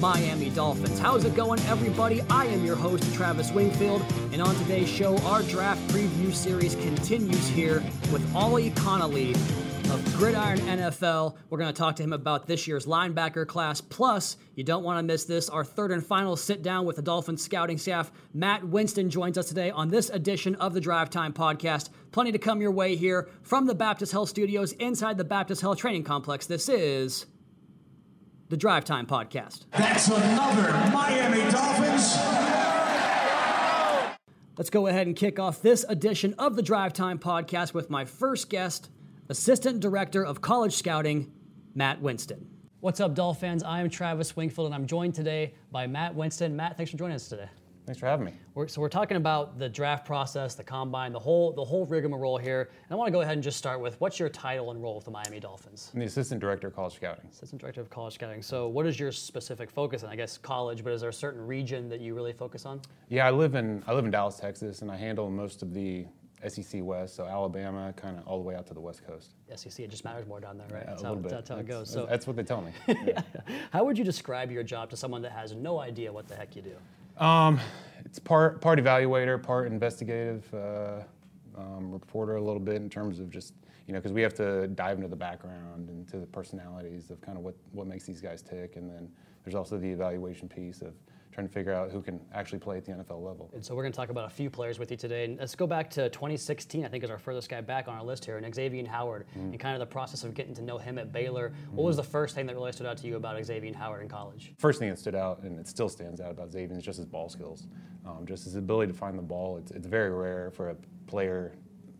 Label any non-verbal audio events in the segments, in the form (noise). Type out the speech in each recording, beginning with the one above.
Miami Dolphins. How's it going, everybody? I am your host, Travis Wingfield, and on today's show, our draft preview series continues here with Ollie Connolly of Gridiron NFL. We're going to talk to him about this year's linebacker class. Plus, you don't want to miss this, our third and final sit down with the Dolphins scouting staff. Matt Winston joins us today on this edition of the Drive Time Podcast. Plenty to come your way here from the Baptist Health Studios inside the Baptist Health Training Complex. This is the Drive Time Podcast. That's another Miami Dolphins. Let's go ahead and kick off this edition of the Drive Time Podcast with my first guest, Assistant Director of College Scouting, Matt Winston. What's up, Dolphin fans? I am Travis Wingfield, and I'm joined today by Matt Winston. Matt, thanks for joining us today. Thanks for having me. We're, so we're talking about the draft process, the combine, the whole the whole rigmarole here. And I want to go ahead and just start with what's your title and role with the Miami Dolphins? I'm the assistant director of college scouting. Assistant director of college scouting. So what is your specific focus? And I guess college, but is there a certain region that you really focus on? Yeah, I live in I live in Dallas, Texas, and I handle most of the SEC West, so Alabama, kind of all the way out to the West Coast. SEC, it just matters more down there, right? Yeah, that's, how, that's how it That's- goes. So that's what they tell me. (laughs) Yeah. how would you describe your job to someone that has no idea what the heck you do? Um, it's part part evaluator, part investigative uh, um, reporter, a little bit in terms of just you know because we have to dive into the background and to the personalities of kind of what what makes these guys tick, and then there's also the evaluation piece of trying to figure out who can actually play at the NFL level. And so we're going to talk about a few players with you today. And let's go back to 2016, I think is our furthest guy back on our list here, and Xavier Howard, Mm. and kind of the process of getting to know him at Baylor. What was the first thing that really stood out to you about Xavier Howard in college? First thing that stood out, and it still stands out about Xavier, is just his ball skills. Um, just his ability to find the ball. It's, it's very rare for a player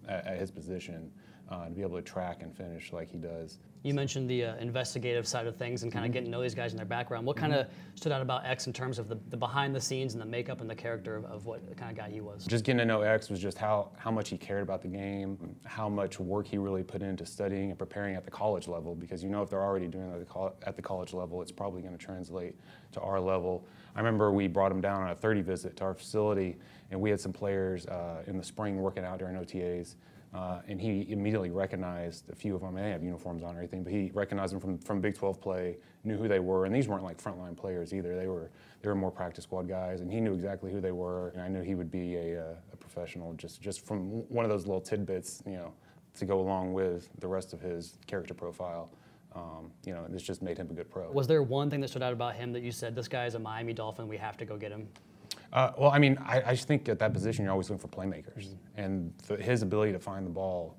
at, at his position uh, to be able to track and finish like he does. You mentioned the uh, investigative side of things and kind Mm-hmm. of getting to know these guys and their background. What kind of stood out about X in terms of the, the behind the scenes and the makeup and the character of, of what kind of guy he was? Just getting to know X was just how, how much he cared about the game, how much work he really put into studying and preparing at the college level. Because you know, if they're already doing it at the, at the college level, it's probably going to translate to our level. I remember we brought him down on a 30 visit to our facility, and we had some players uh, in the spring working out during OTAs. Uh, and he immediately recognized a few of them. They have uniforms on or anything, but he recognized them from, from Big 12 play, knew who they were, and these weren't like frontline players either. They were they were more practice squad guys, and he knew exactly who they were. And I knew he would be a, uh, a professional just just from one of those little tidbits, you know, to go along with the rest of his character profile. Um, you know, this just made him a good pro. Was there one thing that stood out about him that you said, this guy is a Miami Dolphin, we have to go get him? Uh, well, I mean, I, I just think at that position you're always looking for playmakers, and the, his ability to find the ball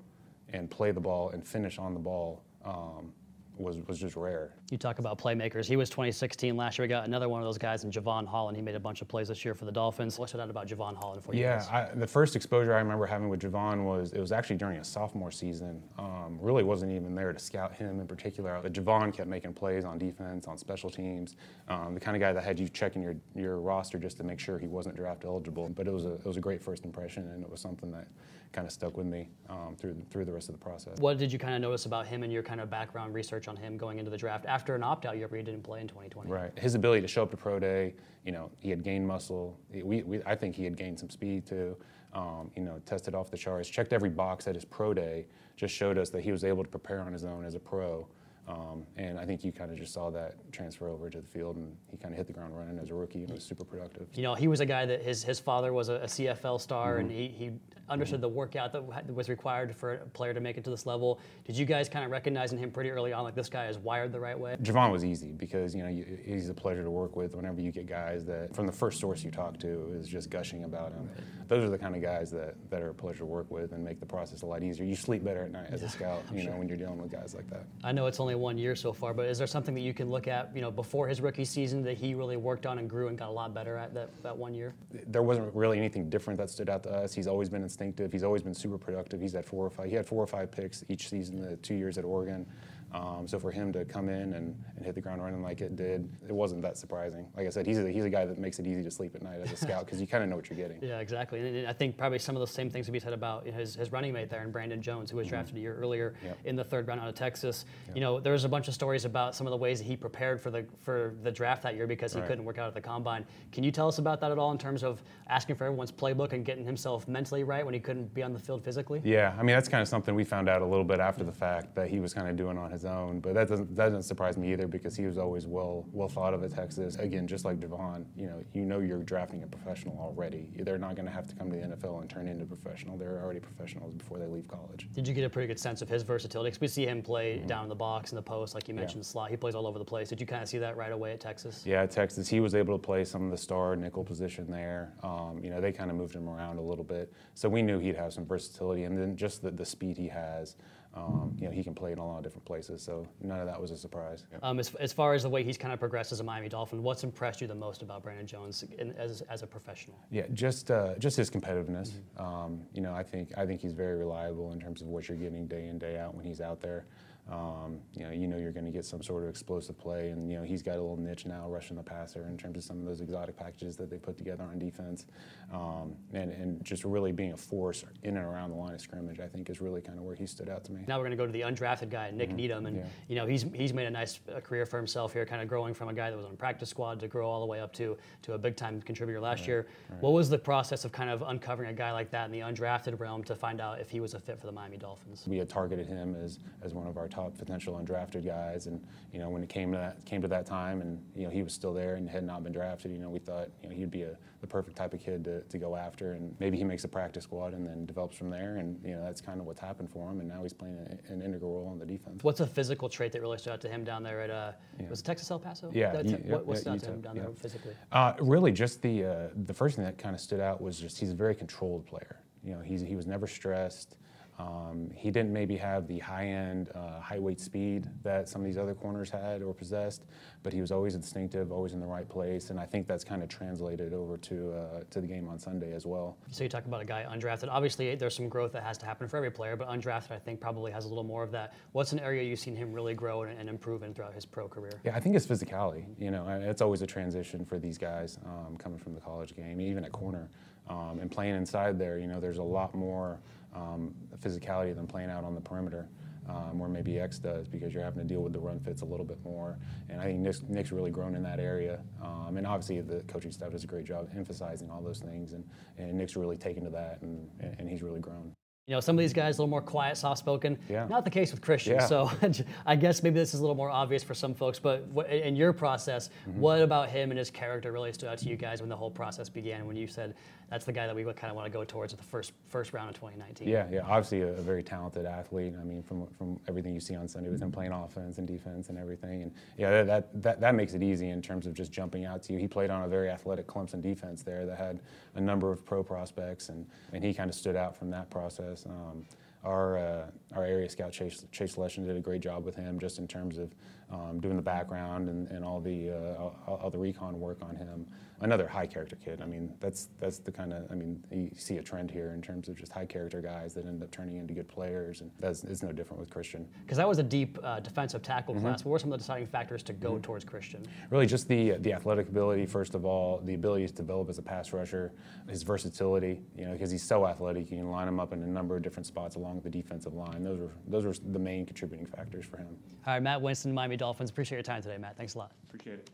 and play the ball and finish on the ball um, was was just rare. You talk about playmakers. He was 2016 last year. We got another one of those guys in Jevon Holland. He made a bunch of plays this year for the Dolphins. What stood out about Jevon Holland for you? Yeah, guys? I, the first exposure I remember having with Jevon was it was actually during a sophomore season. Um, really wasn't even there to scout him in particular. But Jevon kept making plays on defense, on special teams. Um, the kind of guy that had you checking your, your roster just to make sure he wasn't draft eligible. But it was a it was a great first impression, and it was something that kind of stuck with me um, through through the rest of the process. What did you kind of notice about him and your kind of background research on him going into the draft after an opt-out year where he didn't play in 2020? Right. His ability to show up to pro day, you know, he had gained muscle. We, we, I think he had gained some speed too. Um, you know, tested off the charts, checked every box at his pro day, just showed us that he was able to prepare on his own as a pro. Um, and I think you kind of just saw that transfer over to the field, and he kind of hit the ground running as a rookie and was super productive. You know, he was a guy that his, his father was a, a CFL star, and Mm-hmm. he, he understood mm-hmm. the workout that was required for a player to make it to this level. Did you guys kind of recognize in him pretty early on, like this guy is wired the right way? Jevon was easy because you know you, he's a pleasure to work with. Whenever you get guys that from the first source you talk to is just gushing about him, those are the kind of guys that, that are a pleasure to work with and make the process a lot easier. You sleep better at night as a scout, you know, when you're dealing with guys like that. I know it's only one year so far, but is there something that you can look at, you know, before his rookie season that he really worked on and grew and got a lot better at that, that one year? There wasn't really anything different that stood out to us. He's always been instinctive. He's always been super productive. He's had four or five. He had four or five picks each season. The two years at Oregon. Um, so for him to come in and, and hit the ground running like it did, it wasn't that surprising. Like I said, he's a, he's a guy that makes it easy to sleep at night as a scout because you kind of know what you're getting. Yeah, exactly. And I think probably some of the same things would be said about his, his running mate there, and Brandon Jones, who was Mm-hmm. drafted a year earlier Yep. in the third round out of Texas. You know, there's a bunch of stories about some of the ways that he prepared for the for the draft that year because he Right. couldn't work out at the combine. Can you tell us about that at all in terms of asking for everyone's playbook and getting himself mentally right when he couldn't be on the field physically? Yeah, I mean that's kind of something we found out a little bit after the fact that he was kind of doing on his own. But that doesn't that doesn't surprise me either because he was always well well thought of at Texas. Again, just like Devon, you know, you know you're drafting a professional already. They're not going to have to come to the NFL and turn into a professional. They're already professionals before they leave college. Did you get a pretty good sense of his versatility? Because we see him play Mm-hmm. down in the box, in the post, like you mentioned, the slot. He plays all over the place. Did you kind of see that right away at Texas? Yeah, at Texas, he was able to play some of the star nickel position there. Um, you know, they kind of moved him around a little bit, so we knew he'd have some versatility, and then just the, the speed he has. Um, you know, he can play in a lot of different places, so none of that was a surprise. Um, as, as far as the way he's kind of progressed as a Miami Dolphin, what's impressed you the most about Brandon Jones in, as, as a professional? Yeah, just uh, just his competitiveness. Um, you know, I think I think he's very reliable in terms of what you're getting day in day out when he's out there. Um, you know, you know you're going to get some sort of explosive play, and you know he's got a little niche now, rushing the passer in terms of some of those exotic packages that they put together on defense, um, and and just really being a force in and around the line of scrimmage. I think is really kind of where he stood out to me. Now we're going to go to the undrafted guy, Nik Needham, and. Yeah. you know he's he's made a nice uh, career for himself here, kind of growing from a guy that was on practice squad to grow all the way up to to a big time contributor last year. What was the process of kind of uncovering a guy like that in the undrafted realm to find out if he was a fit for the Miami Dolphins? we had targeted him as, as one of our top potential undrafted guys, and you know when it came to that came to that time, and you know he was still there and had not been drafted. You know we thought you know he'd be a, the perfect type of kid to, to go after, and maybe he makes a practice squad and then develops from there, and you know that's kind of what's happened for him, and now he's playing a, an integral role in the defense. What's a physical trait that really stood out to him down there at uh, was it Texas El Paso? Yeah, That's yeah, what, what yeah, stood out to him down yeah. there physically? Uh, really, just the uh, the first thing that kind of stood out was just he's a very controlled player. You know, he's, he was never stressed. Um, he didn't maybe have the high-end, uh, high-weight speed that some of these other corners had or possessed, but he was always instinctive, always in the right place, and I think that's kind of translated over to uh, to the game on Sunday as well. So you talk about a guy undrafted. Obviously, there's some growth that has to happen for every player, but undrafted, I think, probably has a little more of that. What's an area you've seen him really grow and, and improve in throughout his pro career? Yeah, I think it's physicality. You know, it's always a transition for these guys um, coming from the college game, even at corner, um, and playing inside there. You know, there's a lot more um, physicality of them playing out on the perimeter. Um, where maybe X does because you're having to deal with the run fits a little bit more, and I think Nik's, Nik's really grown in that area. Um, and obviously, the coaching staff does a great job emphasizing all those things, and, and Nik's really taken to that, and, and he's really grown. You know, some of these guys a little more quiet, soft-spoken. Yeah. Not the case with Christian. Yeah. So (laughs) I guess maybe this is a little more obvious for some folks. But in your process, Mm-hmm. what about him and his character really stood out to you guys when the whole process began? When you said that's the guy that we kind of want to go towards at the first first round of 2019. Yeah, yeah. Obviously, a, a very talented athlete. I mean, from from everything you see on Sunday with him playing offense and defense and everything, and yeah, that, that that that makes it easy in terms of just jumping out to you. He played on a very athletic Clemson defense there that had a number of pro prospects, and and he kind of stood out from that process. Um, our uh, our area scout Chase Chase Leshin did a great job with him, just in terms of um, doing the background and, and all the uh, all, all the recon work on him. Another high character kid. I mean, that's that's the kind of I mean you see a trend here in terms of just high character guys that end up turning into good players, and that's it's no different with Christian. Because that was a deep uh, defensive tackle Mm-hmm. class. What were some of the deciding factors to go towards Christian? Really, just the the athletic ability first of all, the ability to develop as a pass rusher, his versatility. You know, because he's so athletic, you can line him up in a number of different spots along the defensive line. Those were those were the main contributing factors for him. All right, Matt Winston, Miami Dolphins. Appreciate your time today, Matt. Thanks a lot. Appreciate it.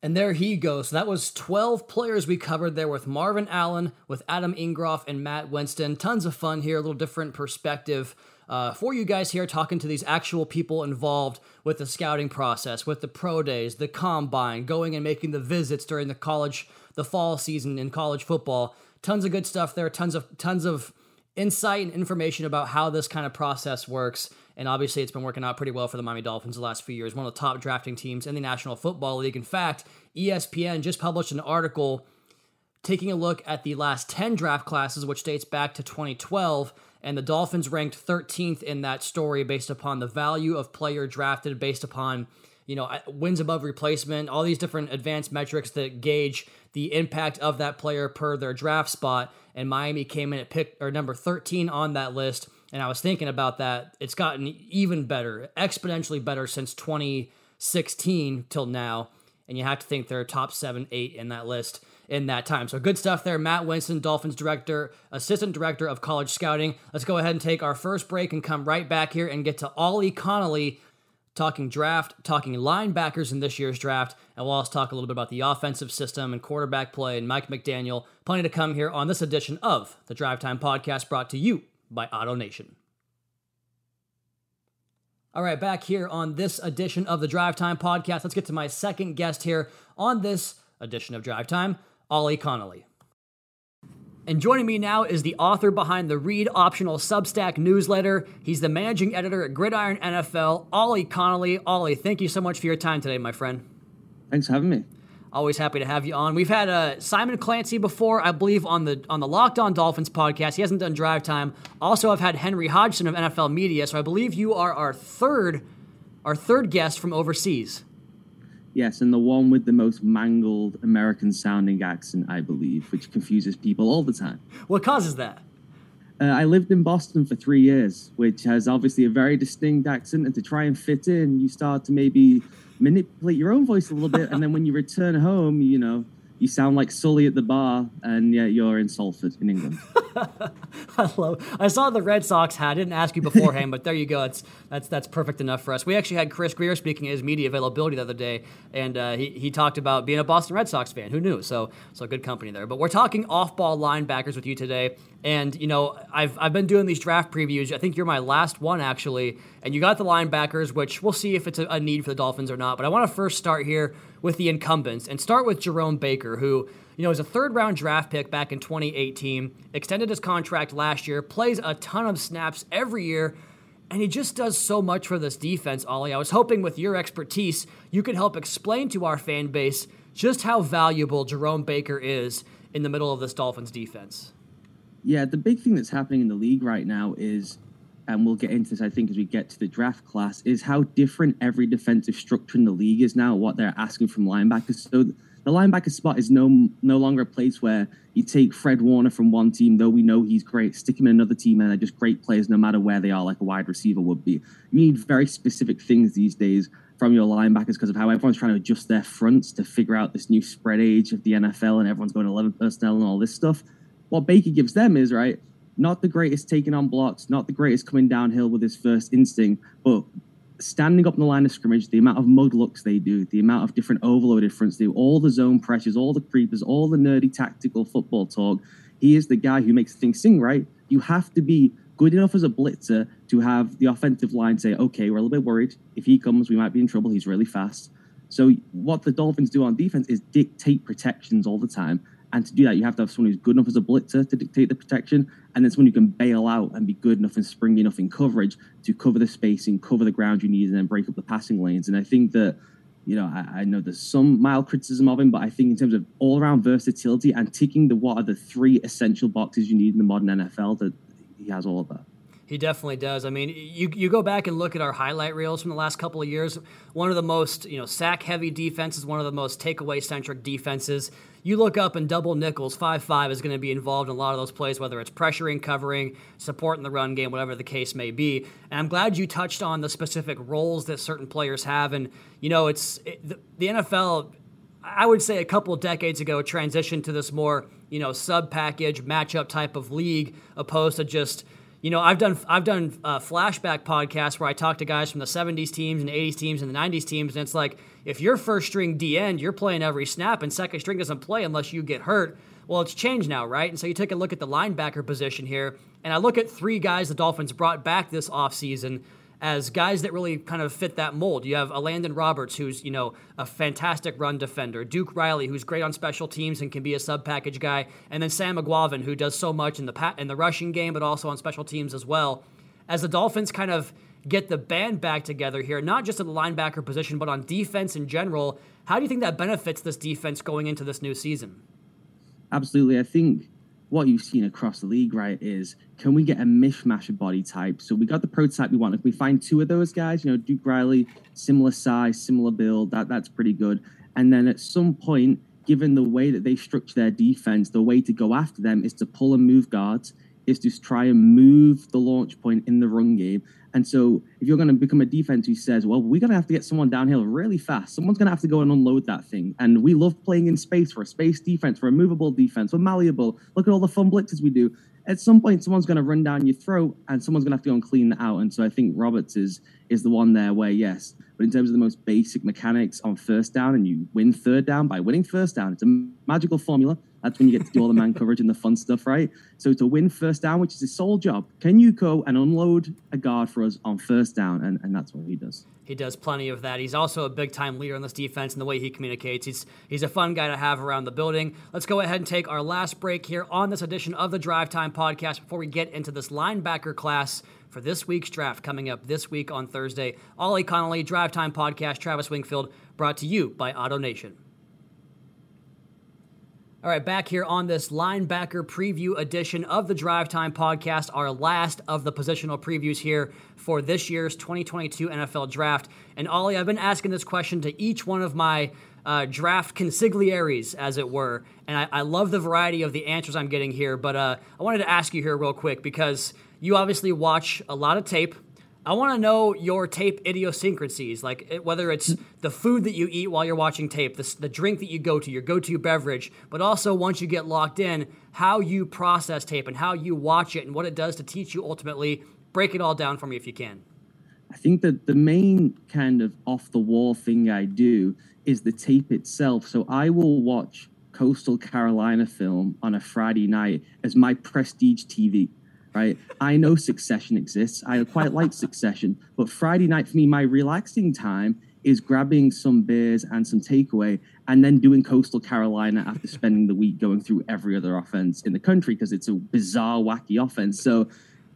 And there he goes. So that was 12 players we covered there with Marvin Allen, with Adam Engroff, and Matt Winston. Tons of fun here, a little different perspective uh, for you guys here, talking to these actual people involved with the scouting process, with the pro days, the combine, going and making the visits during the college, the fall season in college football. Tons of good stuff there. Tons of tons of insight and information about how this kind of process works. And obviously, it's been working out pretty well for the Miami Dolphins the last few years. One of the top drafting teams in the National Football League. In fact, ESPN just published an article taking a look at the last 10 draft classes, which dates back to 2012. And the Dolphins ranked 13th in that story based upon the value of player drafted, based upon you know wins above replacement, all these different advanced metrics that gauge the impact of that player per their draft spot. And Miami came in at pick or number 13 on that list And I was thinking about that. It's gotten even better, exponentially better since 2016 till now. And you have to think they're top seven, eight in that list in that time. So good stuff there. Matt Winston, Dolphins director, assistant director of college scouting. Let's go ahead and take our first break and come right back here and get to Ollie Connolly talking draft, talking linebackers in this year's draft, and we'll also talk a little bit about the offensive system and quarterback play and Mike McDaniel. Plenty to come here on this edition of the Drive Time Podcast brought to you by AutoNation. All right, back here on this edition of the Drive Time Podcast. Let's get to my second guest here on this edition of Drive Time, Ollie Connolly. And joining me now is the author behind the Read Optional Substack newsletter. He's the managing editor at Gridiron NFL, Ollie Connolly. Ollie, thank you so much for your time today, my friend. Thanks for having me. Always happy to have you on. We've had uh, Simon Clancy before, I believe, on the on the Locked On Dolphins podcast. He hasn't done drive time. Also, I've had Henry Hodgson of NFL Media. So I believe you are our third our third guest from overseas. Yes, and the one with the most mangled American sounding accent, I believe, which confuses people all the time. What causes that? Uh, I lived in Boston for three years, which has obviously a very distinct accent, and to try and fit in, you start to maybe manipulate your own voice a little bit, and then when you return home, you know, you sound like Sully at the bar, and yeah, you're in Salford in England. (laughs) I love. I saw the Red Sox hat. I didn't ask you beforehand, but there you go. It's that's that's perfect enough for us. We actually had Chris Grier speaking at his media availability the other day, and uh, he he talked about being a Boston Red Sox fan. Who knew? So so good company there. But we're talking off-ball linebackers with you today, and you know I've I've been doing these draft previews. I think you're my last one actually, and you got the linebackers, which we'll see if it's a, a need for the Dolphins or not. But I want to first start here with the incumbents and start with Jerome Baker, who you know, was a third round draft pick back in 2018, extended his contract last year, plays a ton of snaps every year, and he just does so much for this defense, Ollie. I was hoping with your expertise, you could help explain to our fan base just how valuable Jerome Baker is in the middle of this Dolphins defense. Yeah, the big thing that's happening in the league right now is, and we'll get into this, I think, as we get to the draft class, is how different every defensive structure in the league is now, what they're asking from linebackers. So, the linebacker spot is no no longer a place where you take Fred Warner from one team, though we know he's great, stick him in another team, and they're just great players no matter where they are, like a wide receiver would be. You need very specific things these days from your linebackers because of how everyone's trying to adjust their fronts to figure out this new spread age of the NFL and everyone's going 11 personnel and all this stuff. What Baker gives them is, right, not the greatest taking on blocks, not the greatest coming downhill with his first instinct, but standing up in the line of scrimmage, the amount of mud looks they do, the amount of different overloaded fronts they do, all the zone pressures, all the creepers, all the nerdy tactical football talk. He is the guy who makes things sing, right? You have to be good enough as a blitzer to have the offensive line say, okay, we're a little bit worried. If he comes, we might be in trouble. He's really fast. So what the Dolphins do on defense is dictate protections all the time. And to do that, you have to have someone who's good enough as a blitzer to dictate the protection, and then someone who can bail out and be good enough and springy enough in coverage to cover the spacing, cover the ground you need, and then break up the passing lanes. And I think that, you know, I, I know there's some mild criticism of him, but I think in terms of all around versatility and ticking the what are the three essential boxes you need in the modern NFL, that he has all of that. He definitely does. I mean, you, you go back and look at our highlight reels from the last couple of years. One of the most you know sack heavy defenses, one of the most takeaway centric defenses. You look up and double nickels, five five is going to be involved in a lot of those plays, whether it's pressuring, covering, supporting the run game, whatever the case may be. And I'm glad you touched on the specific roles that certain players have. And you know, it's it, the, the NFL. I would say a couple decades ago transitioned to this more you know sub package matchup type of league, opposed to just you know, I've done I've done uh, flashback podcasts where I talk to guys from the '70s teams and '80s teams and the '90s teams, and it's like if you're first string D end, you're playing every snap, and second string doesn't play unless you get hurt. Well, it's changed now, right? And so you take a look at the linebacker position here, and I look at three guys the Dolphins brought back this offseason as guys that really kind of fit that mold. You have Elandon Roberts, who's you know a fantastic run defender, Duke Riley, who's great on special teams and can be a sub package guy, and then Sam Eguavoen, who does so much in the pa- in the rushing game, but also on special teams as well. As the Dolphins kind of get the band back together here, not just at the linebacker position, but on defense in general, how do you think that benefits this defense going into this new season? Absolutely, I think what you've seen across the league, right, is can we get a mishmash of body types? So we got the prototype we want. If we find two of those guys, you know, Duke Riley, similar size, similar build, that that's pretty good. And then at some point, given the way that they structure their defense, the way to go after them is to pull and move guards, is to try and move the launch point in the run game. And so if you're going to become a defense who says, well, we're going to have to get someone downhill really fast, someone's going to have to go and unload that thing. And we love playing in space for a space defense, for a movable defense, we're malleable. Look at all the fun blitzes we do. At some point, someone's going to run down your throat and someone's going to have to go and clean that out. And so I think Roberts is is the one there where, yes, but in terms of the most basic mechanics on first down and you win third down by winning first down, it's a magical formula. That's when you get to do all the man coverage and the fun stuff, right? So to win first down, which is his sole job, can you go and unload a guard for us on first down? And, and that's what he does. He does plenty of that. He's also a big time leader in this defense and the way he communicates. He's he's a fun guy to have around the building. Let's go ahead and take our last break here on this edition of the Drive Time podcast before we get into this linebacker class for this week's draft coming up this week on Thursday. Ollie Connolly, Drive Time podcast, Travis Wingfield, brought to you by Auto Nation. All right, back here on this linebacker preview edition of the Drive Time podcast, our last of the positional previews here for this year's 2022 NFL Draft. And Ollie, I've been asking this question to each one of my uh, draft consiglieres, as it were, and I, I, love the variety of the answers I'm getting here. But uh, I wanted to ask you here real quick because you obviously watch a lot of tape I want to know your tape idiosyncrasies, like whether it's the food that you eat while you're watching tape, the, the drink that you go to, your go to beverage, but also once you get locked in, how you process tape and how you watch it and what it does to teach you ultimately. Break it all down for me if you can. I think that the main kind of off the wall thing I do is the tape itself. So I will watch Coastal Carolina film on a Friday night as my prestige TV right? I know Succession exists. I quite like Succession, but Friday night for me, my relaxing time is grabbing some beers and some takeaway and then doing coastal carolina after spending the week going through every other offense in the country because it's a bizarre wacky offense so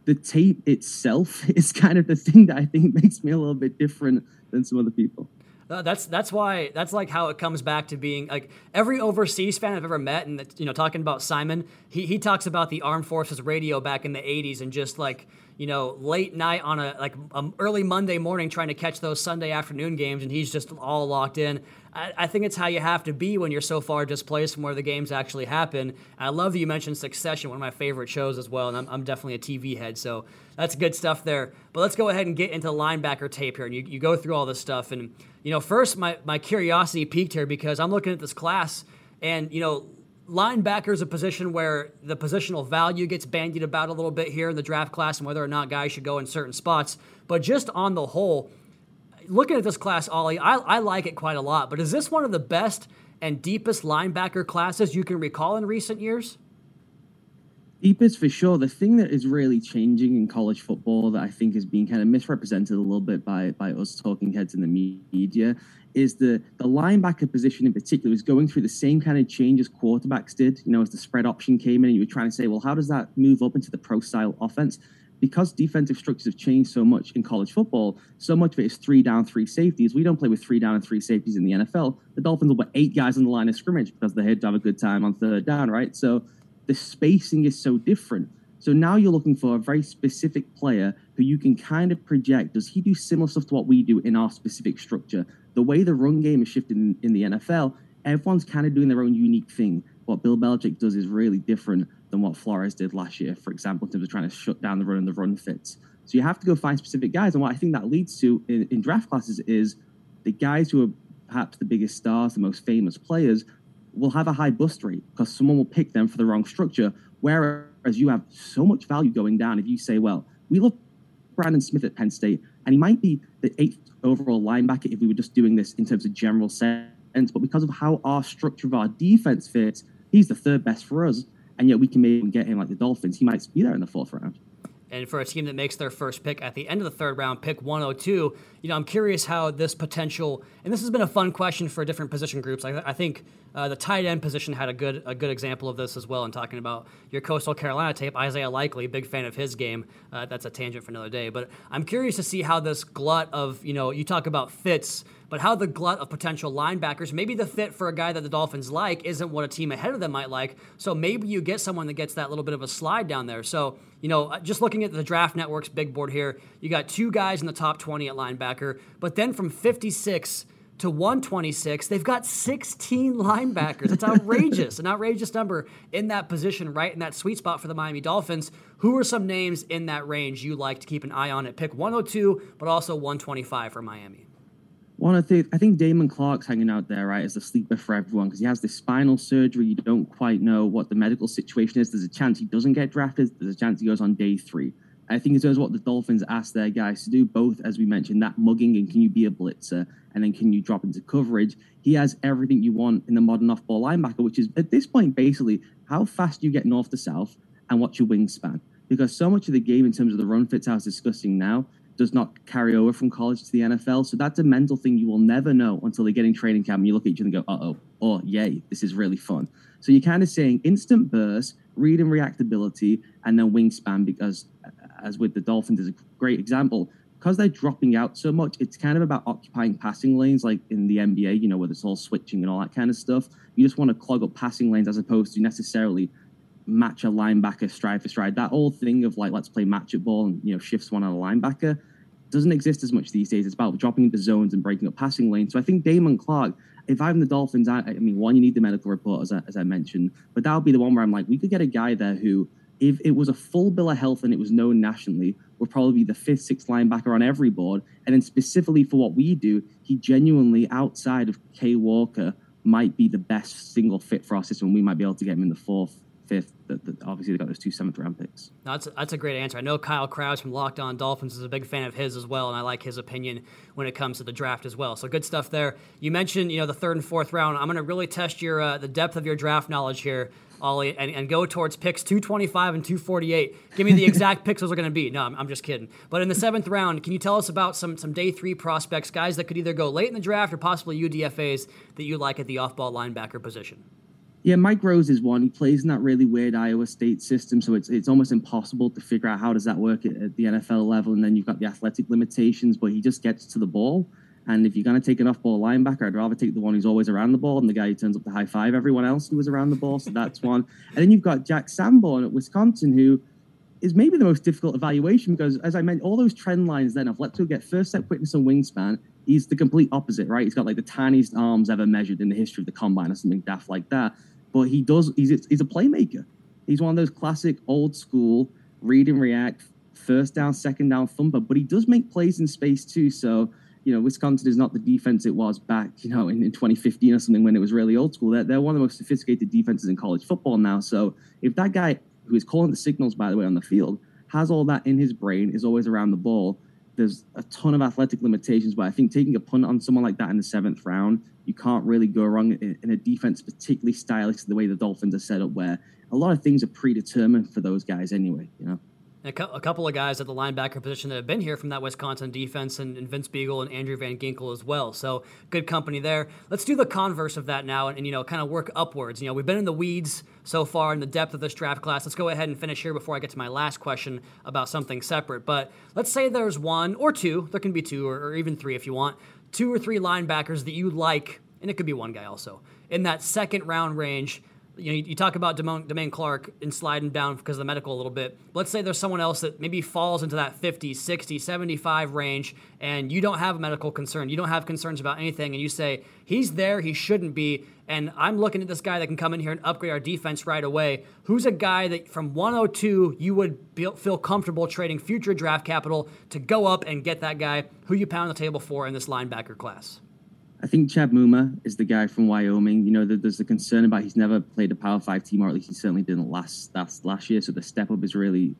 the tape itself (laughs) is kind of the thing that i think makes me a little bit different than some other people uh, that's that's why that's like how it comes back to being like every overseas fan I've ever met, and you know, talking about Simon, he he talks about the armed forces radio back in the '80s and just like you know late night on a like um, early Monday morning trying to catch those Sunday afternoon games, and he's just all locked in. I, I think it's how you have to be when you're so far displaced from where the games actually happen. I love that you mentioned Succession, one of my favorite shows as well, and I'm, I'm definitely a TV head, so that's good stuff there. But let's go ahead and get into linebacker tape here, and you, you go through all this stuff and you know, first my, my curiosity peaked here because I'm looking at this class and, you know, linebacker is a position where the positional value gets bandied about a little bit here in the draft class and whether or not guys should go in certain spots. But just on the whole, looking at this class, Ollie, I, I like it quite a lot. But is this one of the best and deepest linebacker classes you can recall in recent years? Deepest for sure. The thing that is really changing in college football that I think is being kind of misrepresented a little bit by by us talking heads in the media is the the linebacker position in particular is going through the same kind of change as quarterbacks did. You know, as the spread option came in, and you were trying to say, well, how does that move up into the pro style offense? Because defensive structures have changed so much in college football, so much of it is three down, three safeties. We don't play with three down and three safeties in the NFL. The Dolphins will put eight guys on the line of scrimmage because they're here to have a good time on third down, right? So the spacing is so different. So now you're looking for a very specific player who you can kind of project. Does he do similar stuff to what we do in our specific structure? The way the run game is shifted in, in the NFL, everyone's kind of doing their own unique thing. What Bill Belichick does is really different than what Flores did last year, for example, in terms of trying to shut down the run and the run fits. So you have to go find specific guys. And what I think that leads to in, in draft classes is the guys who are perhaps the biggest stars, the most famous players, will have a high bust rate because someone will pick them for the wrong structure. Whereas you have so much value going down if you say, well, we love Brandon Smith at Penn State, and he might be the eighth overall linebacker if we were just doing this in terms of general sense. But because of how our structure of our defense fits, he's the third best for us. And yet we can maybe get him like the Dolphins. He might be there in the fourth round. And for a team that makes their first pick at the end of the third round, pick 102, you know, I'm curious how this potential, and this has been a fun question for different position groups. I, I think uh, the tight end position had a good a good example of this as well. In talking about your Coastal Carolina tape, Isaiah Likely, big fan of his game. Uh, that's a tangent for another day. But I'm curious to see how this glut of, you know, you talk about fits but how the glut of potential linebackers, maybe the fit for a guy that the Dolphins like isn't what a team ahead of them might like. So maybe you get someone that gets that little bit of a slide down there. So, you know, uh, just looking at the Draft Network's big board here, you got two guys in the top 20 at linebacker, but then from 56 to 126. They've got 16 linebackers. It's outrageous, (laughs) an outrageous number in that position, right in that sweet spot for the Miami Dolphins. Who are some names in that range you like to keep an eye on at pick 102, but also 125 for Miami? One of the, I think Damone Clark's hanging out there, right, as a sleeper for everyone because he has this spinal surgery. You don't quite know what the medical situation is. There's a chance he doesn't get drafted. There's a chance he goes on day three. I think it's what the Dolphins asked their guys to do, both, as we mentioned, that mugging and can you be a blitzer and then can you drop into coverage? He has everything you want in the modern off ball linebacker, which is at this point basically how fast you get north to south and what's your wingspan. Because so much of the game in terms of the run fits I was discussing now does not carry over from college to the NFL. So that's a mental thing you will never know until they get in training camp and you look at each other and go, uh oh, oh, yay, this is really fun. So you're kind of saying instant burst, read and reactability, and then wingspan because as with the Dolphins is a great example. Because they're dropping out so much, it's kind of about occupying passing lanes, like in the NBA, you know, where it's all switching and all that kind of stuff. You just want to clog up passing lanes as opposed to necessarily match a linebacker stride for stride. That whole thing of like, let's play match it ball and, you know, shifts one on a linebacker doesn't exist as much these days. It's about dropping into zones and breaking up passing lanes. So I think Damone Clark, if I'm the Dolphins, I, I mean, one, you need the medical report, as I, as I mentioned, but that would be the one where I'm like, we could get a guy there who if it was a full bill of health and it was known nationally, would probably be the fifth, sixth linebacker on every board. And then specifically for what we do, he genuinely, outside of Quay Walker, might be the best single fit for our system. We might be able to get him in the fourth, fifth. The, the, obviously, they got those two seventh round picks. that's a, that's a great answer. I know Kyle Crouch from Locked On Dolphins is a big fan of his as well, and I like his opinion when it comes to the draft as well. So good stuff there. You mentioned you know the third and fourth round. I'm going to really test your uh, the depth of your draft knowledge here. Ollie, and, and go towards picks 225 and 248. Give me the exact (laughs) picks those are going to be. No, I'm, I'm, just kidding. But in the seventh round, can you tell us about some some day three prospects, guys that could either go late in the draft or possibly UDFA's that you like at the off ball linebacker position? Yeah, Mike Rose is one. He plays in that really weird Iowa State system, so it's it's almost impossible to figure out how does that work at, at the NFL level. And then you've got the athletic limitations, but he just gets to the ball. And if you're going to take an off ball linebacker, I'd rather take the one who's always around the ball and the guy who turns up to high five everyone else who was around the ball. So that's one. And then you've got Jack Sanborn at Wisconsin, who is maybe the most difficult evaluation because, as I mentioned, all those trend lines then of let's go get first step quickness and wingspan. He's the complete opposite, right? He's got like the tiniest arms ever measured in the history of the combine or something daft like that. But he does, he's, he's a playmaker. He's one of those classic old school read and react, first down, second down thumper, but he does make plays in space too. So, you know, Wisconsin is not the defense it was back, you know, in, in 2015 or something when it was really old school. They're, they're one of the most sophisticated defenses in college football now. So if that guy who is calling the signals, by the way, on the field, has all that in his brain, is always around the ball, there's a ton of athletic limitations. But I think taking a punt on someone like that in the seventh round, you can't really go wrong in, a defense, particularly stylistic the way the Dolphins are set up, where a lot of things are predetermined for those guys anyway, you know? A, couple of guys at the linebacker position that have been here from that Wisconsin defense, and, and, Vince Biegel and Andrew Van Ginkel as well. So good company there. Let's do the converse of that now, and, and, you know, kind of work upwards. You know, we've been in the weeds so far in the depth of this draft class. Let's go ahead and finish here before I get to my last question about something separate. But let's say there's one or two. There can be two or, or even three if you want. Two or three linebackers that you like, and it could be one guy also in that second round range you know, you, talk about Damone, Clark and sliding down because of the medical a little bit. Let's say there's someone else that maybe falls into that 50, 60, 75 range, and you don't have a medical concern. You don't have concerns about anything, and you say, he's there, he shouldn't be, and I'm looking at this guy that can come in here and upgrade our defense right away. Who's a guy that from 102 you would be, feel comfortable trading future draft capital to go up and get that guy who you pound the table for in this linebacker class? I think Chad Muma is the guy from Wyoming. You know, there's the concern about he's never played a Power Five team, or at least he certainly didn't last last last year. So the step up is really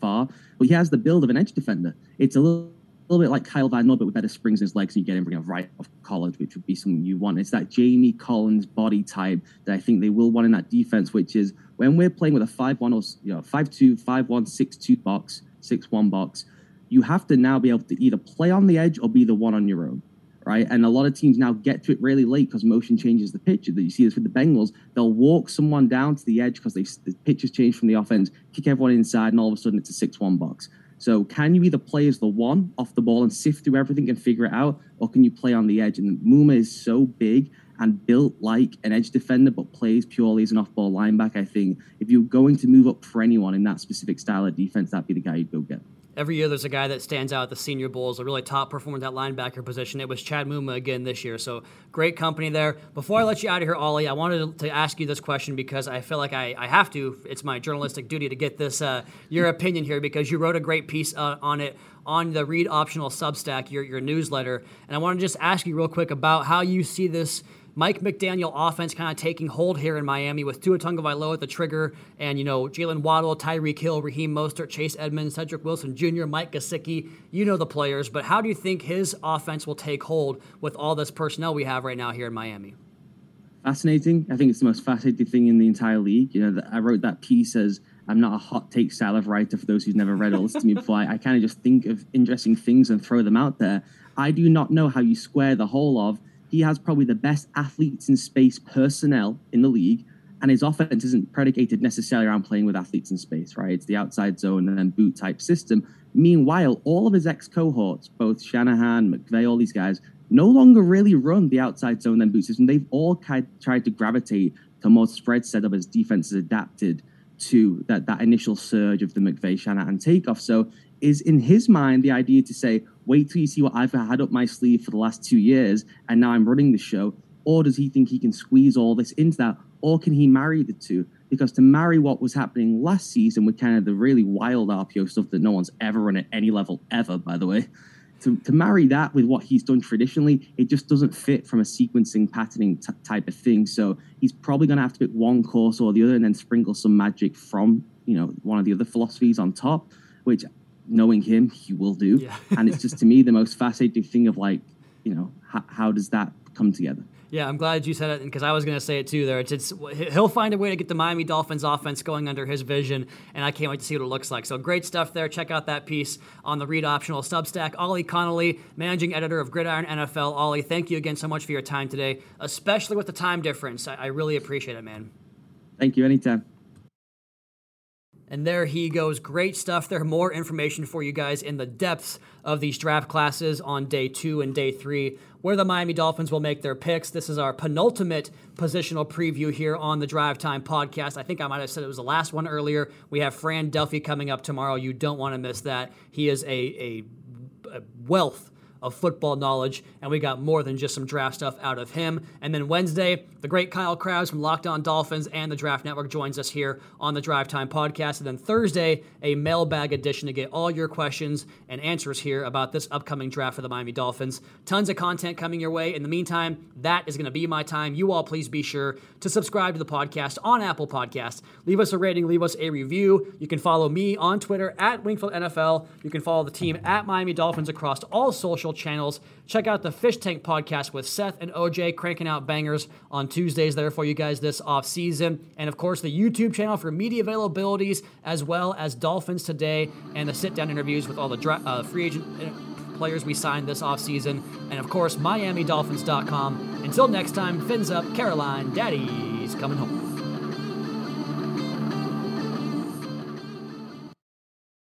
far. But he has the build of an edge defender. It's a little, little bit like Kyle Van Noy, but with better springs in his legs, and you get him you know, right off college, which would be something you want. It's that Jamie Collins body type that I think they will want in that defense, which is when we're playing with a five one or you know five two, five one, six two box, six one box. You have to now be able to either play on the edge or be the one on your own right? And a lot of teams now get to it really late because motion changes the pitch. That you see this with the Bengals, they'll walk someone down to the edge because the pitch has changed from the offense, kick everyone inside, and all of a sudden it's a six-one box. So can you either play as the one off the ball and sift through everything and figure it out, or can you play on the edge? And Muma is so big and built like an edge defender, but plays purely as an off-ball linebacker. I think if you're going to move up for anyone in that specific style of defense, that'd be the guy you'd go get. Every year there's a guy that stands out at the Senior Bowl Bowls, a really top performer at that linebacker position. It was Chad Muma again this year. So great company there. Before I let you out of here, Ollie, I wanted to ask you this question because I feel like I, I have to. It's my journalistic duty to get this uh, your opinion here because you wrote a great piece uh, on it on the Read Optional Substack, your your newsletter, and I want to just ask you real quick about how you see this Mike McDaniel offense kind of taking hold here in Miami with Tua Tagovailoa at the trigger, and you know Jaylen Waddle, Tyreek Hill, Raheem Mostert, Chase Edmonds, Cedric Wilson Jr., Mike Gesicki. You know the players, but how do you think his offense will take hold with all this personnel we have right now here in Miami? Fascinating. I think it's the most fascinating thing in the entire league. You know, I wrote that piece as I'm not a hot take of writer for those who've never read or listened to me before. I, I kind of just think of interesting things and throw them out there. I do not know how you square the whole of he has probably the best athletes in space personnel in the league, and his offense isn't predicated necessarily around playing with athletes in space, right? It's the outside zone and then boot type system. Meanwhile, all of his ex cohorts, both Shanahan, McVay, all these guys, no longer really run the outside zone and boot system. They've all tried to gravitate to more spread setup as defenses adapted to that, that initial surge of the McVay Shanahan takeoff. So is in his mind the idea to say, wait till you see what I've had up my sleeve for the last two years, and now I'm running the show? Or does he think he can squeeze all this into that? Or can he marry the two? Because to marry what was happening last season with kind of the really wild RPO stuff that no one's ever run at any level ever, by the way, to, to marry that with what he's done traditionally, it just doesn't fit from a sequencing, patterning t- type of thing. So he's probably going to have to pick one course or the other and then sprinkle some magic from, you know, one of the other philosophies on top, which knowing him, he will do. Yeah. (laughs) and it's just to me the most fascinating thing of like, you know, how, how does that come together? Yeah, I'm glad you said it because I was going to say it too. There, it's, it's, he'll find a way to get the Miami Dolphins offense going under his vision, and I can't wait to see what it looks like. So great stuff there. Check out that piece on the Read Optional Substack. Ollie Connolly, managing editor of Gridiron NFL. Ollie, thank you again so much for your time today, especially with the time difference. I, I really appreciate it, man. Thank you. Anytime. And there he goes. Great stuff there. Are more information for you guys in the depths of these draft classes on day two and day three, where the Miami Dolphins will make their picks. This is our penultimate positional preview here on the Drive Time podcast. I think I might have said it was the last one earlier. We have Fran Delphi coming up tomorrow. You don't want to miss that. He is a, a, a wealth of football knowledge, and we got more than just some draft stuff out of him. And then Wednesday, the great Kyle Crabbs from Locked On Dolphins and the Draft Network joins us here on the Drive Time podcast. And then Thursday, a mailbag edition to get all your questions and answers here about this upcoming draft for the Miami Dolphins. Tons of content coming your way. In the meantime, that is going to be my time. You all please be sure to subscribe to the podcast on Apple Podcasts. Leave us a rating, leave us a review. You can follow me on Twitter at Wingfield NFL. You can follow the team at Miami Dolphins across all social channels. Check out the Fish Tank podcast with Seth and OJ cranking out bangers on Tuesdays there for you guys this off season. And of course, the YouTube channel for media availabilities, as well as Dolphins Today and the sit down interviews with all the dra- uh, free agent uh, players we signed this off season. And of course, MiamiDolphins.com. Until next time, fins up, Caroline, Daddy's coming home.